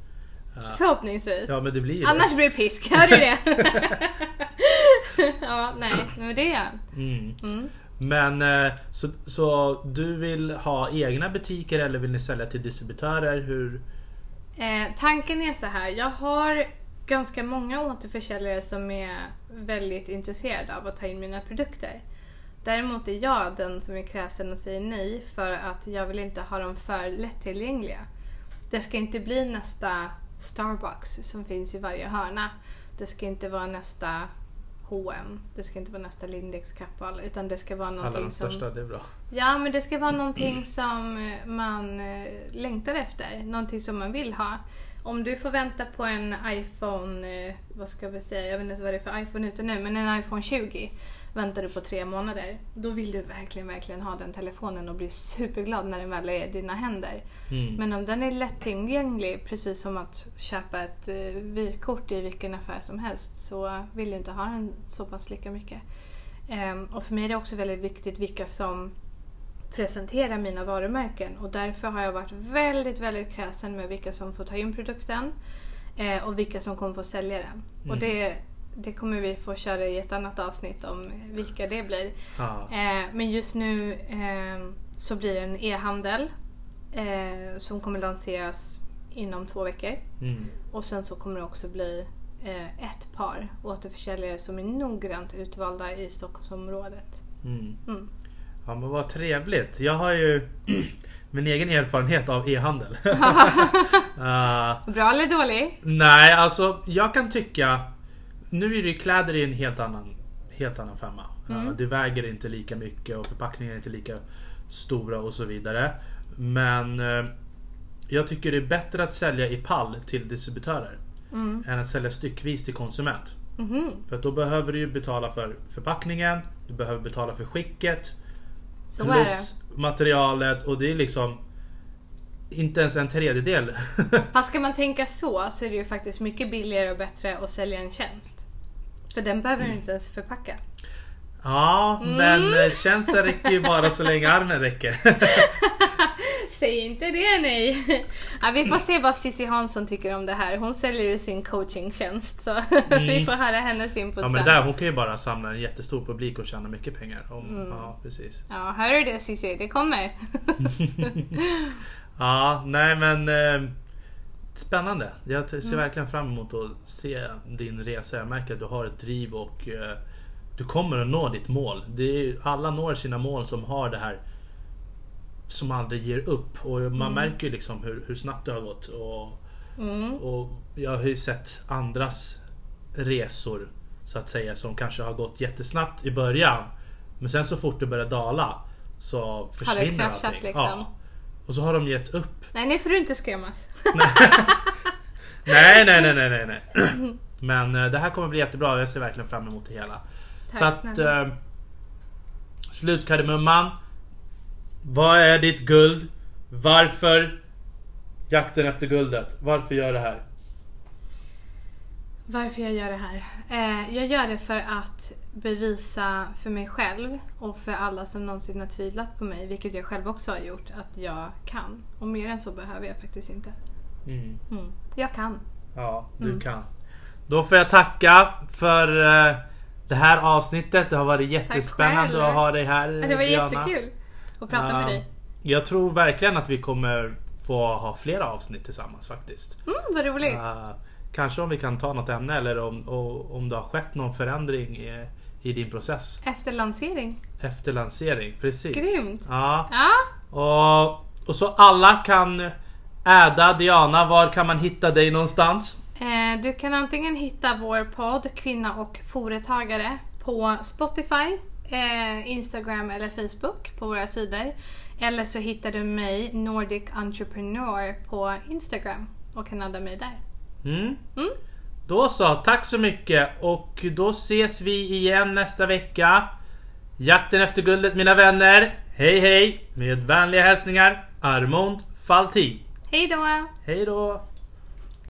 Förhoppningsvis. Ja men det blir ju Annars blir det pisk, hör du det? ja, nej, men det är han. det. Mm. Men eh, så, så du vill ha egna butiker eller vill ni sälja till distributörer? Hur? Eh, tanken är så här, jag har ganska många återförsäljare som är väldigt intresserade av att ta in mina produkter. Däremot är jag den som är kräsen och säger nej för att jag vill inte ha dem för lättillgängliga. Det ska inte bli nästa Starbucks som finns i varje hörna. Det ska inte vara nästa H&M. Det ska inte vara nästa Lindex Kappahl utan det ska vara Alla någonting de som... största, det är bra. Ja, men det ska vara någonting som man eh, längtar efter. Någonting som man vill ha. Om du får vänta på en iPhone, eh, vad ska vi säga, jag vet inte ens vad det är för iPhone ute nu, men en iPhone 20 väntar du på tre månader. Då vill du verkligen, verkligen ha den telefonen och bli superglad när den väl är i dina händer. Mm. Men om den är lättillgänglig, precis som att köpa ett eh, vykort i vilken affär som helst, så vill du inte ha den så pass lika mycket. Ehm, och för mig är det också väldigt viktigt vilka som presenterar mina varumärken och därför har jag varit väldigt, väldigt kräsen med vilka som får ta in produkten eh, och vilka som kommer få sälja den. Och Mm. det, det kommer vi få köra i ett annat avsnitt om vilka det blir. Ja. Eh, men just nu eh, så blir det en e-handel eh, som kommer lanseras inom två veckor. Mm. Och sen så kommer det också bli eh, ett par återförsäljare som är noggrant utvalda i Stockholmsområdet. Mm. Mm. Ja men vad trevligt. Jag har ju min egen erfarenhet av e-handel. Eh, Bra eller dålig? nej, alltså jag kan tycka... Nu är det ju kläder i en helt annan, helt annan femma. Mm. det väger inte lika mycket och förpackningarna är inte lika stora och så vidare. Men eh, jag tycker det är bättre att sälja i pall till distributörer Mm. än att sälja styckvis till konsument. Mhm. För då behöver du ju betala för förpackningen, du behöver betala för skicket, Så plus materialet och det är liksom inte ens en tredjedel. Fast ska man tänka så så är det ju faktiskt mycket billigare och bättre att sälja en tjänst. För den behöver du inte ens förpacka. ja, Mm. men eh, tjänsten räcker ju bara så länge armen räcker. Säg inte det nej! Ja, vi får se vad Cissi Hansson tycker om det här. Hon säljer ju sin coachingtjänst så vi får höra hennes input Mm. Ja men där, hon kan ju bara samla en jättestor publik och tjäna mycket pengar. Om, Mm. Ja, precis. Ja, hör du det Cissi? Det kommer. Ja, nej men eh, Spännande. Jag ser Mm. verkligen fram emot att se din resa. Jag märker att du har ett driv och eh, du kommer att nå ditt mål. Det är, alla når sina mål som har det här som aldrig ger upp. Och man märker ju liksom hur, hur snabbt det har gått. Och, Mm. och jag har ju sett andras resor så att säga som kanske har gått jättesnabbt i början. Men sen så fort det börjar dala så försvinner allting. liksom? Ja. Och så har de gett upp. Nej, nu får du inte skrämmas. Nej, nej, nej, nej, nej, nej. Men eh, det här kommer bli jättebra. Jag ser verkligen fram emot det hela. Tack så att... Eh, slutkardemumman. Vad är ditt guld? Varför jakten efter guldet? Varför gör det här? Varför jag gör det här? Eh, jag gör det för att bevisa för mig själv och för alla som någonsin har tvivlat på mig, vilket jag själv också har gjort, att jag kan. Och mer än så behöver jag faktiskt inte. Mm. Mm. Jag kan. Ja, du Mm. kan. Då får jag tacka för eh, det här avsnittet. Det har varit jättespännande att ha dig här Det var Diana. jättekul att prata med dig. Jag tror verkligen att vi kommer få ha flera avsnitt tillsammans faktiskt. Mm, vad roligt. Uh, kanske om vi kan ta något ämne eller om, om det har skett någon förändring i, din process Efter lansering. efter lansering. Precis. Grymt. Ja. Ja, Och, och så alla kan Äda, Diana, var kan man hitta dig någonstans? Eh, du kan antingen hitta vår podd Kvinna och företagare på Spotify, eh, Instagram eller Facebook på våra sidor. Eller så hittar du mig, Nordic Entrepreneur, på Instagram och kan adda mig där. Mm. Då så, tack så mycket och då ses vi igen nästa vecka. Jakten efter guldet mina vänner. Hej hej! Med vänliga hälsningar Armond Faltin. Hej då! Hej då!